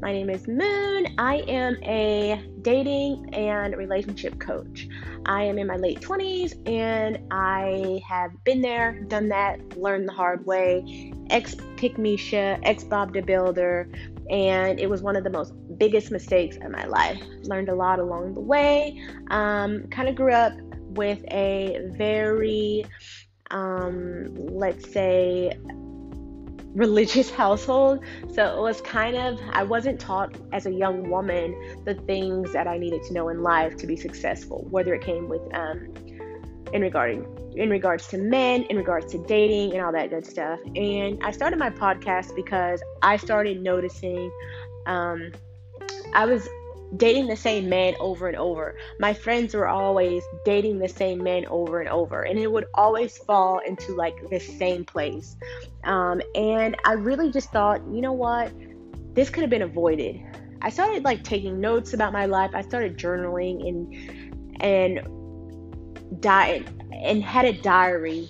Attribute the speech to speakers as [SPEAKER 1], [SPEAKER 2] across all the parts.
[SPEAKER 1] My name is Moon. I am a dating and relationship coach. I am in my late 20s and I have been there, done that, learned the hard way. Ex pick Misha, ex Bob the Builder, and it was one of the most biggest mistakes in my life. Learned a lot along the way. Um, kind of grew up with a very, um, let's say, religious household. So it was kind of, I wasn't taught as a young woman the things that I needed to know in life to be successful, whether it came with, um, in regarding in regards to men, in regards to dating and all that good stuff. And I started my podcast because I started noticing um, I was dating the same man over and over. My friends were always dating the same men over and over, and it would always fall into like the same place. Um, and I really just thought, you know what, this could have been avoided. I started like taking notes about my life. I started journaling and and diet and had a diary.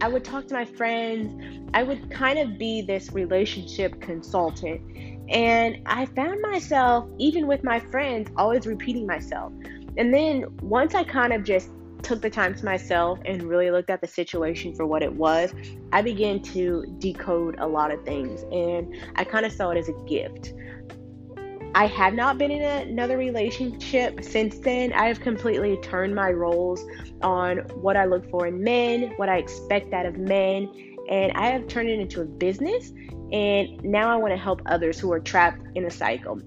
[SPEAKER 1] I would talk to my friends. I would kind of be this relationship consultant and I found myself, even with my friends, always repeating myself. And then once I kind of just took the time to myself and really looked at the situation for what it was, I began to decode a lot of things. And I kind of saw it as a gift. I have not been in another relationship since then. I have completely turned my roles on what I look for in men, what I expect out of men, and I have turned it into a business. And now I want to help others who are trapped in a cycle.